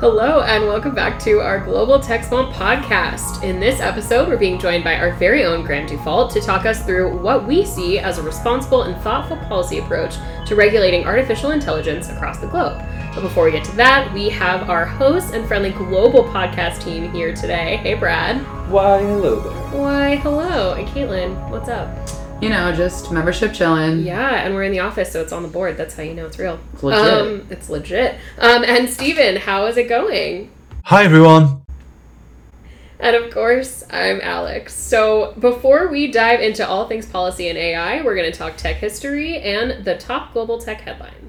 Hello, and welcome back to our Global Tech Swamp podcast. In this episode, we're being joined by our very own Graham Dufault to talk us through what we see as a responsible and thoughtful policy approach to regulating artificial intelligence across the globe. But before we get to that, we have our host and friendly global podcast team here today. Hey, Brad. Why, hello there. Why, hello. And Caitlin, what's up? You know, just membership chilling. Yeah, and we're in the office, so it's on the board. That's how you know it's real. It's legit. Um, it's legit. Um, and Steven, how is it going? Hi, everyone. And of course, I'm Alex. So, before we dive into all things policy and AI, we're going to talk tech history and the top global tech headlines.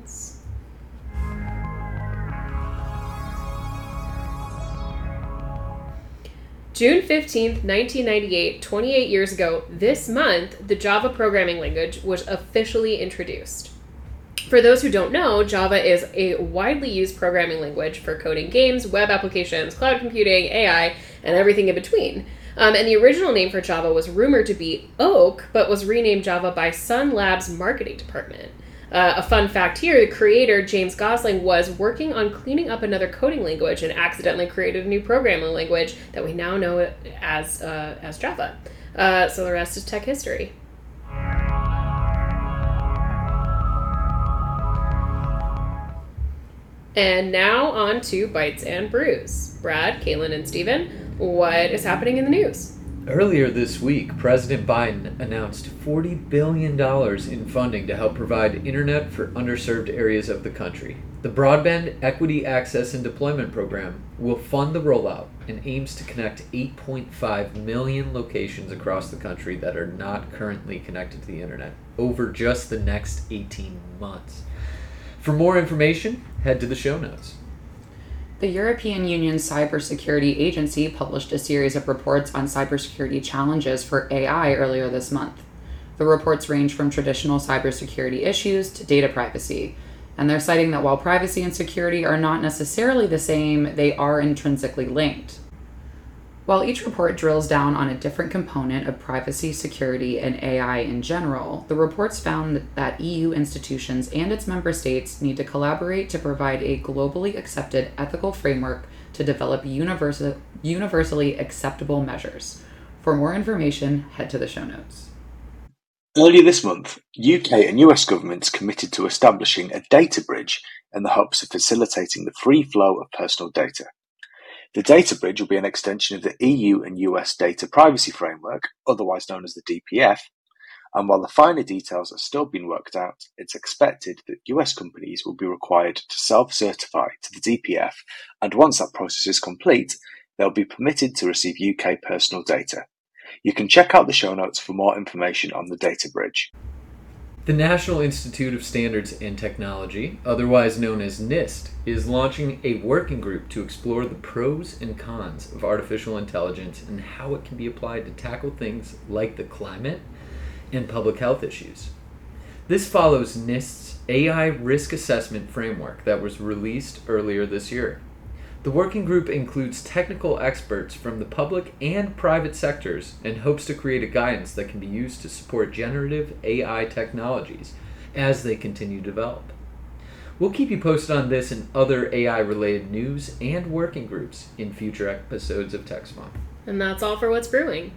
June 15th, 1998, 28 years ago, this month, the Java programming language was officially introduced. For those who don't know, Java is a widely used programming language for coding games, web applications, cloud computing, AI, and everything in between. Um, and the original name for Java was rumored to be Oak, but was renamed Java by Sun Labs marketing department. Uh, a fun fact here the creator, James Gosling, was working on cleaning up another coding language and accidentally created a new programming language that we now know as, uh, as Java. Uh, so the rest is tech history. And now on to Bites and Brews. Brad, Kaylin, and Steven, what is happening in the news? Earlier this week, President Biden announced $40 billion in funding to help provide internet for underserved areas of the country. The Broadband Equity Access and Deployment Program will fund the rollout and aims to connect 8.5 million locations across the country that are not currently connected to the internet over just the next 18 months. For more information, head to the show notes. The European Union Cybersecurity Agency published a series of reports on cybersecurity challenges for AI earlier this month. The reports range from traditional cybersecurity issues to data privacy, and they're citing that while privacy and security are not necessarily the same, they are intrinsically linked. While each report drills down on a different component of privacy, security, and AI in general, the reports found that EU institutions and its member states need to collaborate to provide a globally accepted ethical framework to develop universal, universally acceptable measures. For more information, head to the show notes. Earlier this month, UK and US governments committed to establishing a data bridge in the hopes of facilitating the free flow of personal data. The data bridge will be an extension of the EU and US Data Privacy Framework, otherwise known as the DPF, and while the finer details are still being worked out, it's expected that US companies will be required to self-certify to the DPF, and once that process is complete, they'll be permitted to receive UK personal data. You can check out the show notes for more information on the data bridge. The National Institute of Standards and Technology, otherwise known as NIST, is launching a working group to explore the pros and cons of artificial intelligence and how it can be applied to tackle things like the climate and public health issues. This follows NIST's AI risk assessment framework that was released earlier this year. The working group includes technical experts from the public and private sectors and hopes to create a guidance that can be used to support generative AI technologies as they continue to develop. We'll keep you posted on this and other AI related news and working groups in future episodes of TechSwamp. And that's all for what's brewing.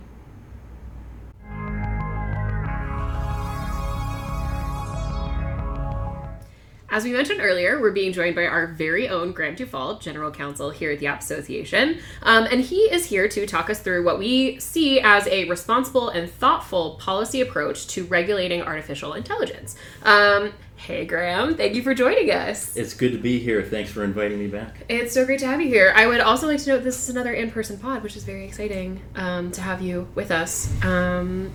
As we mentioned earlier, we're being joined by our very own Graham Dufault, General Counsel here at the App Association. Um, and he is here to talk us through what we see as a responsible and thoughtful policy approach to regulating artificial intelligence. Um, hey, Graham, thank you for joining us. It's good to be here. Thanks for inviting me back. It's so great to have you here. I would also like to note this is another in person pod, which is very exciting um, to have you with us. Um,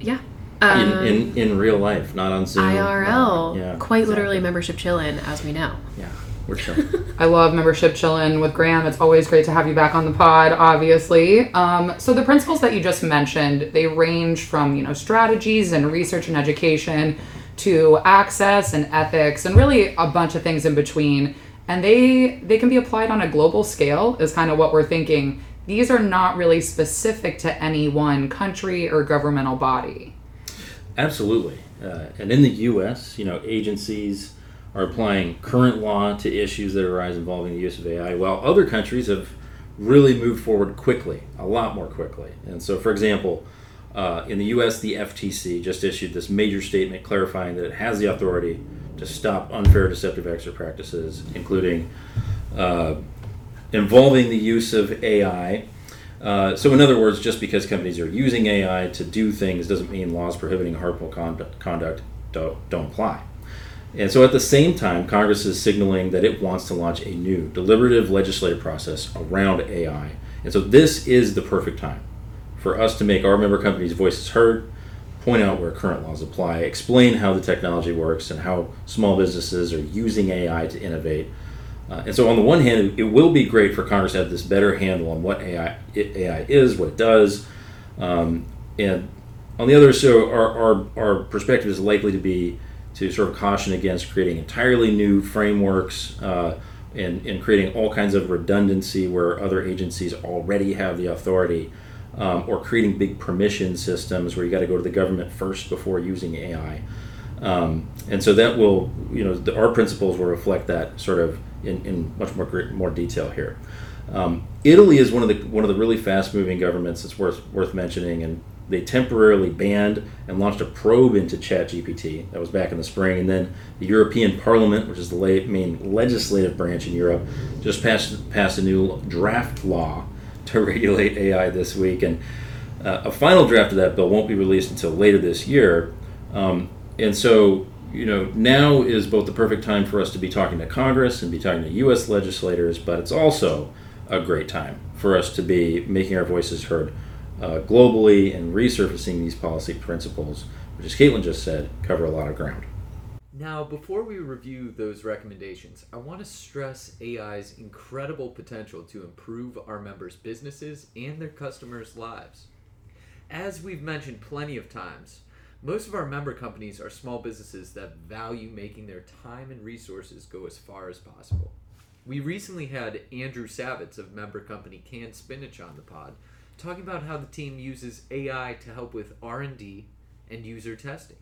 yeah, in, in in real life, not on Zoom. IRL. Yeah, Quite exactly. literally membership chillin', as we know. Yeah, we're chill. I love membership chillin' with Graham. It's always great to have you back on the pod, obviously. Um, so the principles that you just mentioned, they range from, you know, strategies and research and education to access and ethics and really a bunch of things in between. And they they can be applied on a global scale is kind of what we're thinking. These are not really specific to any one country or governmental body. Absolutely. Uh, and in the U.S., you know, agencies are applying current law to issues that arise involving the use of AI, while other countries have really moved forward quickly, a lot more quickly. And so, for example, uh, in the US, the FTC just issued this major statement clarifying that it has the authority to stop unfair deceptive export practices, including uh, involving the use of AI. Uh, so, in other words, just because companies are using AI to do things doesn't mean laws prohibiting harmful conduct, conduct don't, don't apply. And so, at the same time, Congress is signaling that it wants to launch a new deliberative legislative process around AI. And so, this is the perfect time for us to make our member companies' voices heard, point out where current laws apply, explain how the technology works, and how small businesses are using AI to innovate. Uh, and so, on the one hand, it will be great for Congress to have this better handle on what AI, AI is, what it does. Um, and on the other, so our, our, our perspective is likely to be to sort of caution against creating entirely new frameworks uh, and, and creating all kinds of redundancy where other agencies already have the authority um, or creating big permission systems where you got to go to the government first before using AI. Um, and so that will, you know, the, our principles will reflect that sort of in, in much more more detail here. Um, Italy is one of the one of the really fast moving governments that's worth worth mentioning, and they temporarily banned and launched a probe into ChatGPT. That was back in the spring, and then the European Parliament, which is the main legislative branch in Europe, just passed passed a new draft law to regulate AI this week, and uh, a final draft of that bill won't be released until later this year. Um, and so, you know, now is both the perfect time for us to be talking to Congress and be talking to U.S. legislators, but it's also a great time for us to be making our voices heard uh, globally and resurfacing these policy principles, which, as Caitlin just said, cover a lot of ground. Now, before we review those recommendations, I want to stress AI's incredible potential to improve our members' businesses and their customers' lives. As we've mentioned plenty of times, most of our member companies are small businesses that value making their time and resources go as far as possible. We recently had Andrew Savitz of member company Canned Spinach on the pod talking about how the team uses AI to help with R&D and user testing.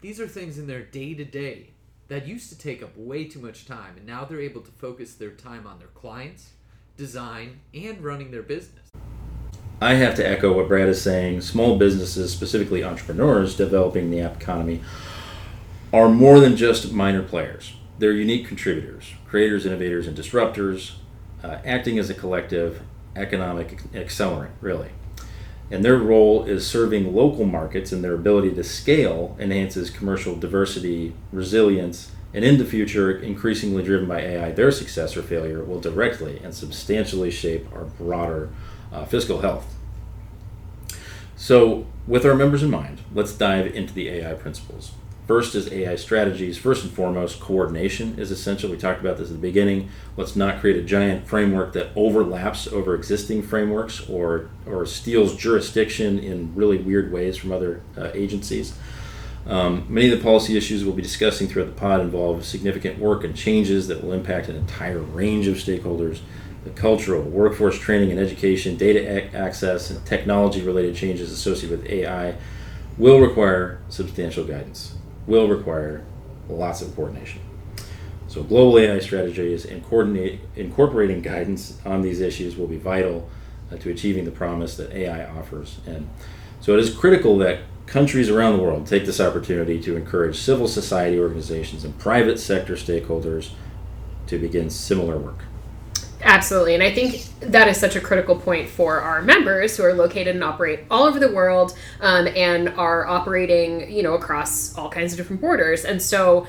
These are things in their day to day that used to take up way too much time, and now they're able to focus their time on their clients, design, and running their business. I have to echo what Brad is saying. Small businesses, specifically entrepreneurs developing the app economy, are more than just minor players. They're unique contributors, creators, innovators, and disruptors, uh, acting as a collective economic accelerant, really and their role is serving local markets and their ability to scale enhances commercial diversity, resilience, and in the future, increasingly driven by AI, their success or failure will directly and substantially shape our broader uh, fiscal health. So, with our members in mind, let's dive into the AI principles. First is AI strategies. First and foremost, coordination is essential. We talked about this at the beginning. Let's not create a giant framework that overlaps over existing frameworks or, or steals jurisdiction in really weird ways from other uh, agencies. Um, many of the policy issues we'll be discussing throughout the pod involve significant work and changes that will impact an entire range of stakeholders. The cultural, workforce training and education, data access, and technology related changes associated with AI will require substantial guidance will require lots of coordination. So, global AI strategies and incorporating guidance on these issues will be vital uh, to achieving the promise that AI offers. And so, it is critical that countries around the world take this opportunity to encourage civil society organizations and private sector stakeholders to begin similar work. Absolutely. And I think that is such a critical point for our members who are located and operate all over the world um, and are operating, you know, across all kinds of different borders. And so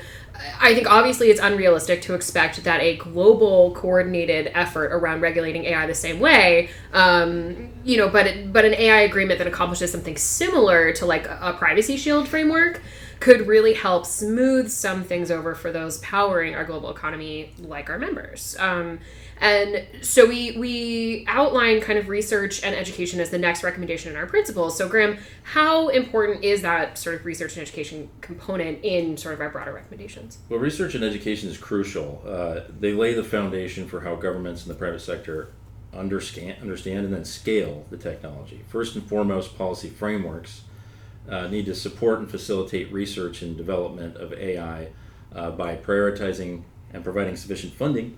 I think obviously it's unrealistic to expect that a global coordinated effort around regulating AI the same way, um, you know, but it, but an AI agreement that accomplishes something similar to like a privacy shield framework could really help smooth some things over for those powering our global economy, like our members. Um, and so we we outline kind of research and education as the next recommendation in our principles. So Graham, how important is that sort of research and education component in sort of our broader recommendations? Well, research and education is crucial. Uh, they lay the foundation for how governments and the private sector understand, understand and then scale the technology. First and foremost, policy frameworks uh, need to support and facilitate research and development of AI uh, by prioritizing and providing sufficient funding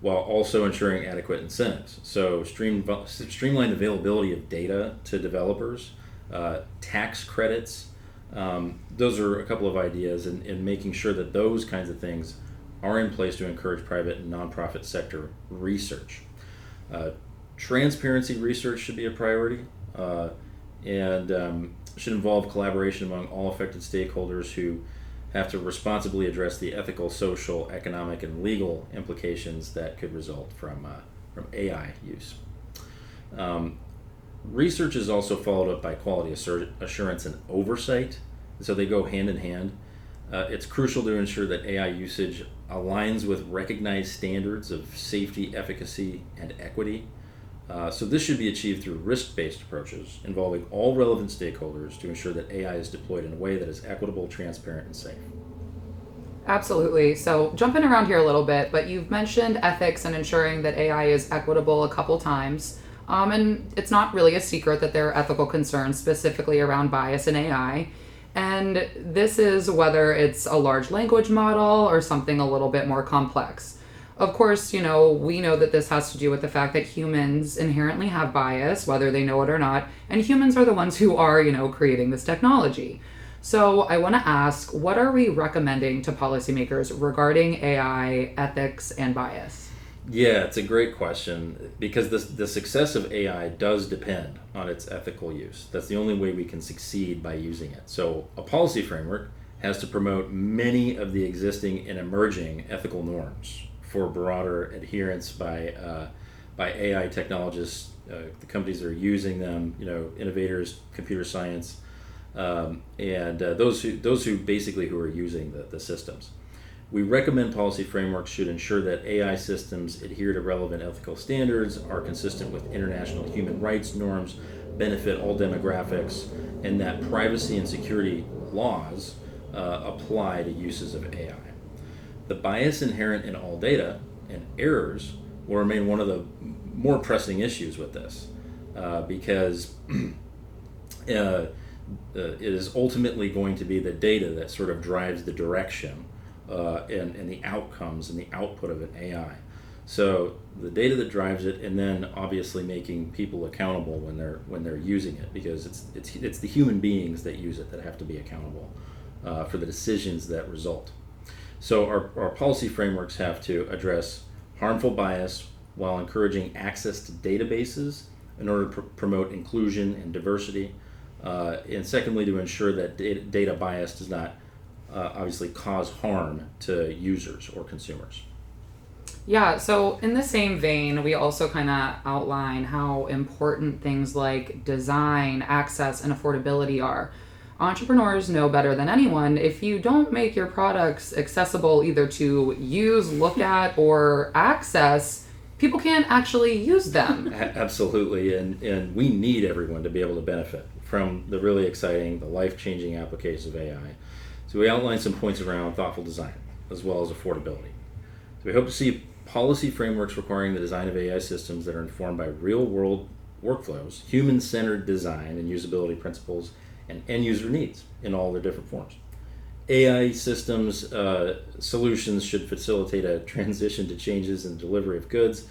while also ensuring adequate incentives. So, stream, streamlined availability of data to developers, uh, tax credits. Um, those are a couple of ideas, and, and making sure that those kinds of things are in place to encourage private and nonprofit sector research. Uh, transparency research should be a priority uh, and um, should involve collaboration among all affected stakeholders who have to responsibly address the ethical, social, economic, and legal implications that could result from, uh, from AI use. Um, research is also followed up by quality assurance and oversight, so they go hand in hand. Uh, it's crucial to ensure that AI usage aligns with recognized standards of safety, efficacy, and equity. Uh, so this should be achieved through risk-based approaches involving all relevant stakeholders to ensure that AI is deployed in a way that is equitable, transparent, and safe. Absolutely. So jumping around here a little bit, but you've mentioned ethics and ensuring that AI is equitable a couple times. Um, and it's not really a secret that there are ethical concerns specifically around bias in AI. And this is whether it's a large language model or something a little bit more complex. Of course, you know, we know that this has to do with the fact that humans inherently have bias, whether they know it or not, and humans are the ones who are, you know, creating this technology. So I want to ask what are we recommending to policymakers regarding AI ethics and bias? Yeah, it's a great question because the, the success of AI does depend on its ethical use. That's the only way we can succeed by using it. So, a policy framework has to promote many of the existing and emerging ethical norms for broader adherence by uh, by AI technologists, uh, the companies that are using them, you know, innovators, computer science, um, and uh, those who those who basically who are using the, the systems. We recommend policy frameworks should ensure that AI systems adhere to relevant ethical standards, are consistent with international human rights norms, benefit all demographics, and that privacy and security laws uh, apply to uses of AI. The bias inherent in all data and errors will remain one of the more pressing issues with this uh, because uh, uh, it is ultimately going to be the data that sort of drives the direction uh, and, and the outcomes and the output of an AI. So the data that drives it, and then obviously making people accountable when they're when they're using it, because it's it's it's the human beings that use it that have to be accountable uh, for the decisions that result. So our, our policy frameworks have to address harmful bias while encouraging access to databases in order to pr- promote inclusion and diversity. Uh, and secondly, to ensure that data, data bias does not uh, obviously cause harm to users or consumers. Yeah, so in the same vein, we also kind of outline how important things like design, access, and affordability are entrepreneurs know better than anyone if you don't make your products accessible either to use, look at, or access, people can't actually use them. Absolutely, and, and we need everyone to be able to benefit from the really exciting, the life changing applications of AI. So we outlined some points around thoughtful design as well as affordability. So we hope to see policy frameworks requiring the design of AI systems that are informed by real world workflows, human centered design and usability principles, and end user needs in all their different forms. AI systems uh, solutions should facilitate a transition to changes in delivery of goods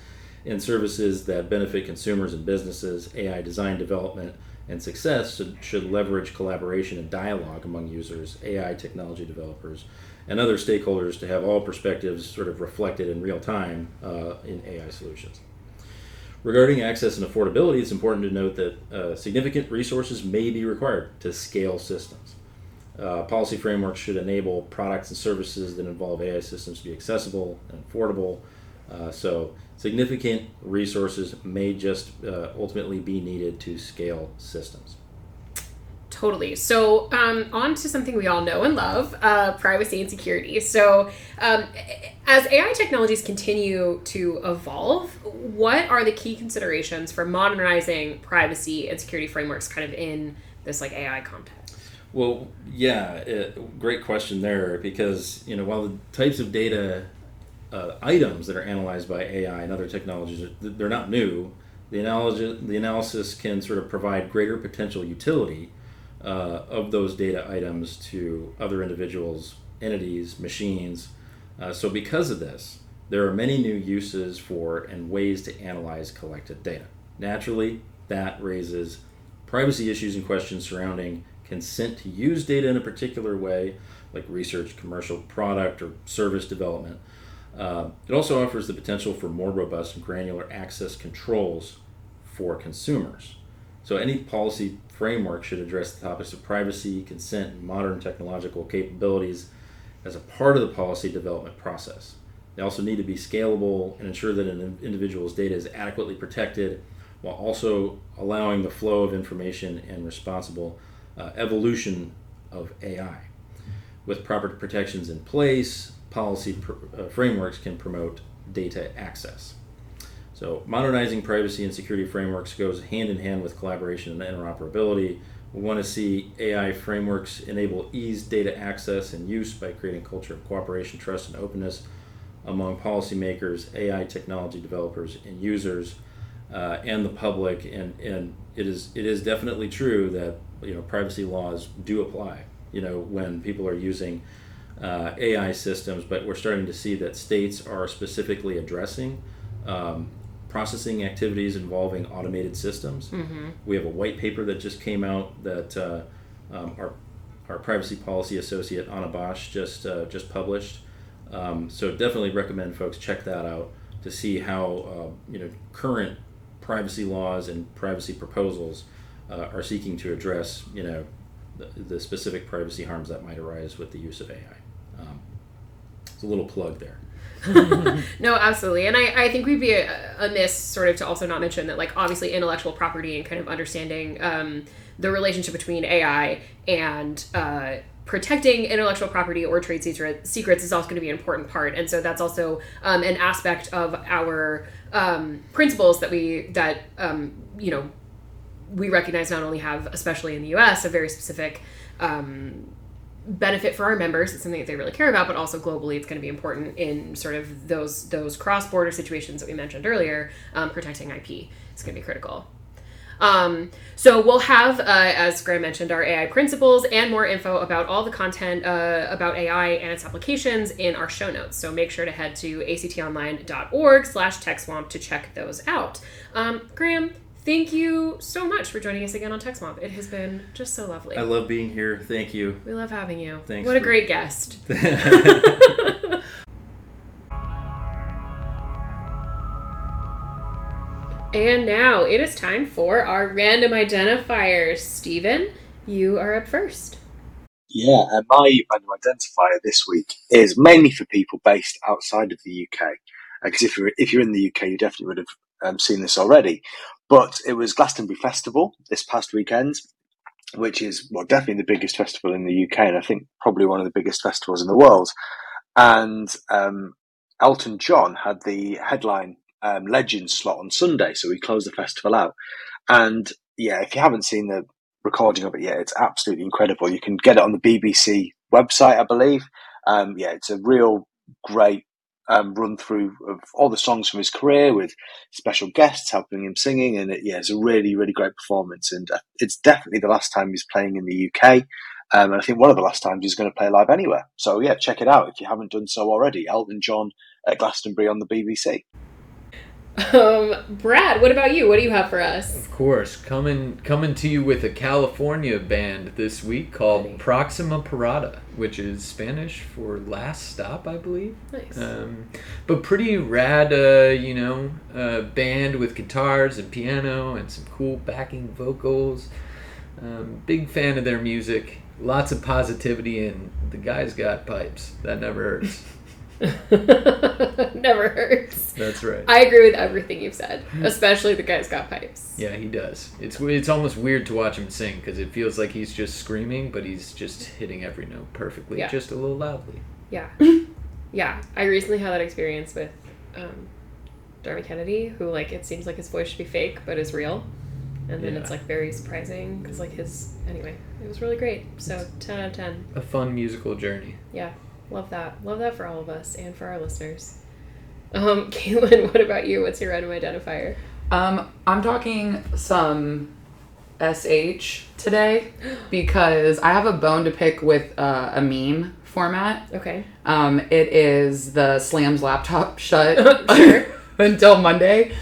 and services that benefit consumers and businesses. AI design development and success should, should leverage collaboration and dialogue among users, AI technology developers, and other stakeholders to have all perspectives sort of reflected in real time uh, in AI solutions. Regarding access and affordability, it's important to note that uh, significant resources may be required to scale systems. Uh, policy frameworks should enable products and services that involve AI systems to be accessible and affordable. Uh, so, significant resources may just uh, ultimately be needed to scale systems. Totally. So, um, on to something we all know and love uh, privacy and security. So, um, as AI technologies continue to evolve, what are the key considerations for modernizing privacy and security frameworks kind of in this like AI context? Well, yeah, it, great question there because, you know, while the types of data uh, items that are analyzed by AI and other technologies, they're not new. The analysis, the analysis can sort of provide greater potential utility uh, of those data items to other individuals entities, machines. Uh, so, because of this, there are many new uses for and ways to analyze collected data. Naturally, that raises privacy issues and questions surrounding consent to use data in a particular way, like research, commercial product, or service development. Uh, it also offers the potential for more robust and granular access controls for consumers. So, any policy framework should address the topics of privacy, consent, and modern technological capabilities as a part of the policy development process. They also need to be scalable and ensure that an individual's data is adequately protected while also allowing the flow of information and responsible uh, evolution of AI. With proper protections in place, policy pr- uh, frameworks can promote data access. So, modernizing privacy and security frameworks goes hand in hand with collaboration and interoperability. We want to see AI frameworks enable ease data access and use by creating culture of cooperation, trust, and openness among policymakers, AI technology developers, and users, uh, and the public. And, and it is it is definitely true that you know privacy laws do apply. You know when people are using uh, AI systems, but we're starting to see that states are specifically addressing um, processing activities involving automated systems. Mm-hmm. We have a white paper that just came out that uh, um, our our privacy policy associate Anna Bosch just uh, just published. Um, so definitely recommend folks check that out to see how uh, you know current privacy laws and privacy proposals uh, are seeking to address you know the, the, specific privacy harms that might arise with the use of AI. Um, it's a little plug there. no, absolutely. And I, I think we'd be amiss sort of to also not mention that, like, obviously, intellectual property and kind of understanding um, the relationship between AI and uh, protecting intellectual property or trade secrets is also going to be an important part and so that's also um, an aspect of our um, principles that we that um, you know we recognize not only have especially in the us a very specific um, benefit for our members it's something that they really care about but also globally it's going to be important in sort of those those cross-border situations that we mentioned earlier um, protecting ip is going to be critical um, so we'll have, uh, as Graham mentioned, our AI principles and more info about all the content uh, about AI and its applications in our show notes. So make sure to head to actonline.org slash TechSwamp to check those out. Um, Graham, thank you so much for joining us again on TechSwamp. It has been just so lovely. I love being here. Thank you. We love having you. Thanks. What a great guest. And now it is time for our random identifiers. Stephen, you are up first. Yeah, and my random identifier this week is mainly for people based outside of the UK. Because if you're if you're in the UK, you definitely would have um, seen this already. But it was Glastonbury Festival this past weekend, which is well definitely the biggest festival in the UK, and I think probably one of the biggest festivals in the world. And um, Elton John had the headline um, Legends slot on Sunday, so we closed the festival out. And yeah, if you haven't seen the recording of it yet, it's absolutely incredible. You can get it on the BBC website, I believe. Um, yeah, it's a real great um, run through of all the songs from his career with special guests helping him singing, and it, yeah, it's a really, really great performance. And uh, it's definitely the last time he's playing in the UK. Um, and I think one of the last times he's going to play live anywhere. So yeah, check it out if you haven't done so already. Elton John at Glastonbury on the BBC. Um, Brad, what about you? What do you have for us? Of course, coming coming to you with a California band this week called Proxima Parada, which is Spanish for last stop, I believe. Nice. Um, but pretty rad, uh, you know, uh, band with guitars and piano and some cool backing vocals. Um, big fan of their music. Lots of positivity, and the guy's got pipes. That never hurts. Never hurts. That's right. I agree with everything you've said, especially the guy's got pipes. Yeah, he does. It's it's almost weird to watch him sing because it feels like he's just screaming, but he's just hitting every note perfectly, Yeah. just a little loudly. Yeah. yeah. I recently had that experience with um, Dermot Kennedy, who, like, it seems like his voice should be fake, but is real. And then Yeah. it's, like, very surprising because, like, his. Anyway, it was really great. So, 10 out of 10. A fun musical journey. Yeah. Love that. Love that for all of us and for our listeners. Um, Caitlin, what about you? What's your random identifier? Um, I'm talking some sh today because I have a bone to pick with uh, a meme format. Okay. Um, it is the slams laptop shut Sure. until Monday.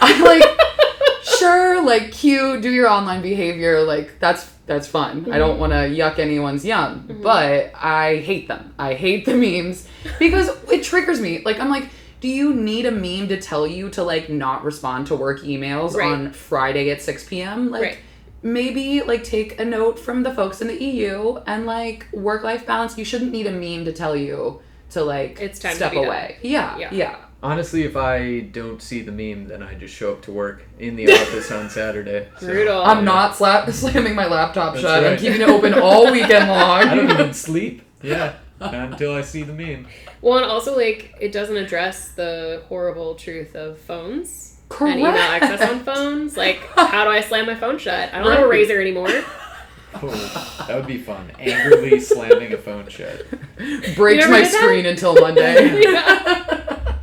I'm like, sure, like cute, do your online behavior, like that's that's fun. I don't mm-hmm. want to yuck anyone's yum, mm-hmm. but I hate them. I hate the memes because it triggers me. Like I'm like, do you need a meme to tell you to like not respond to work emails Right. on Friday at 6 p.m. Like Right. maybe like take a note from the folks in the EU and like work life balance. You shouldn't need a meme to tell you to like It's time to step be done. away. Yeah, Yeah. yeah. Honestly, if I don't see the meme, then I just show up to work in the office on Saturday. So Brutal. I'm not slap slamming my laptop That's shut. I'm keeping it open all weekend long. I don't even sleep. Yeah, not until I see the meme. Well, and also like it doesn't address the horrible truth of phones Correct. and email access on phones. Like, how do I slam my phone shut? I don't have a razor anymore. Oh, that would be fun. Angrily slamming a phone shut. Breaks my did that? screen until Monday. Yeah.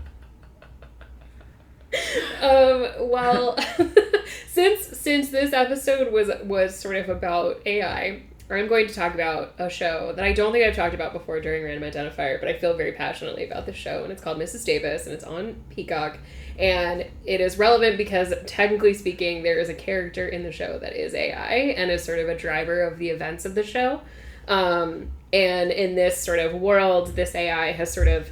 um, well, since since this episode was was sort of about AI, I'm going to talk about a show that I don't think I've talked about before during Random Identifier, but I feel very passionately about this show, and it's called Mrs. Davis, and it's on Peacock, and it is relevant because technically speaking, there is a character in the show that is AI and is sort of a driver of the events of the show. Um, and in this sort of world, this AI has sort of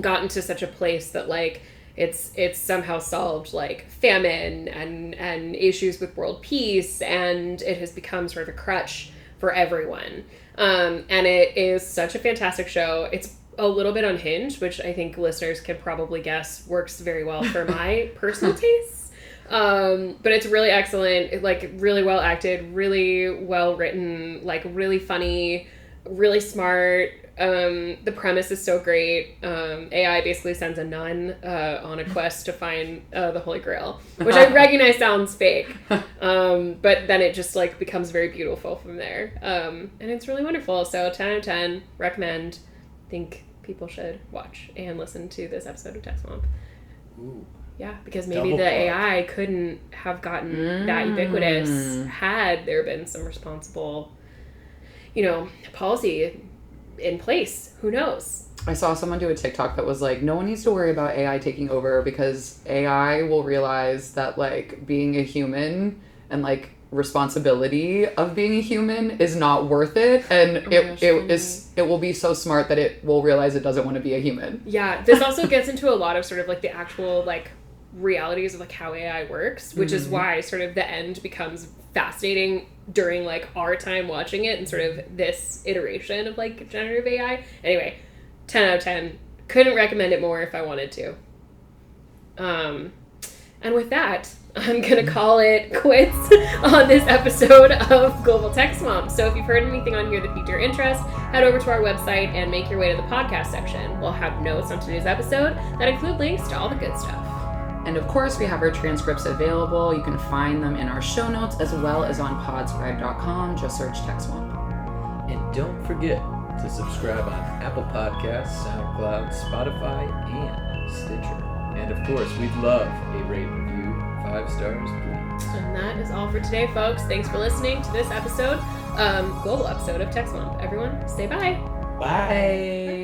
gotten to such a place that like it's it's somehow solved like famine and and issues with world peace and it has become sort of a crutch for everyone um, and it is such a fantastic show it's a little bit unhinged which i think listeners can probably guess works very well for my personal tastes um, but it's really excellent it, like really well acted really well written like really funny really smart. Um, the premise is so great. Um, AI basically sends a nun uh, on a quest to find uh, the Holy Grail, which I recognize sounds fake, um, but then it just like becomes very beautiful from there, um, and it's really wonderful. So ten out of ten, recommend. Think people should watch and listen to this episode of Tech Swamp. Ooh. Yeah, because maybe Double the plug. AI couldn't have gotten that ubiquitous Mm. had there been some responsible, you know, policy in place. Who knows? I saw someone do a TikTok that was like, no one needs to worry about AI taking over because AI will realize that like being a human and like responsibility of being a human is not worth it and oh my it, gosh, it is it will be so smart that it will realize it doesn't want to be a human. Yeah, this also gets into a lot of sort of like the actual like realities of like how AI works, which is mm-hmm. why sort of the end becomes fascinating during like our time watching it and sort of this iteration of like generative AI. Anyway, 10 out of 10. Couldn't recommend it more if I wanted to. Um and with that, I'm gonna call it quits on this episode of Global Tech Swamp. So if you've heard anything on here that piqued your interest, head over to our website and make your way to the podcast section. We'll have notes on today's episode that include links to all the good stuff. And of course, we have our transcripts available. You can find them in our show notes as well as on podscribe.com. Just search TechSwamp. And don't forget to subscribe on Apple Podcasts, SoundCloud, Spotify, and Stitcher. And of course, we'd love a rate review, five stars, please. And that is all for today, folks. Thanks for listening to this episode, um, global episode of Tech Swamp. Everyone, say bye. Bye.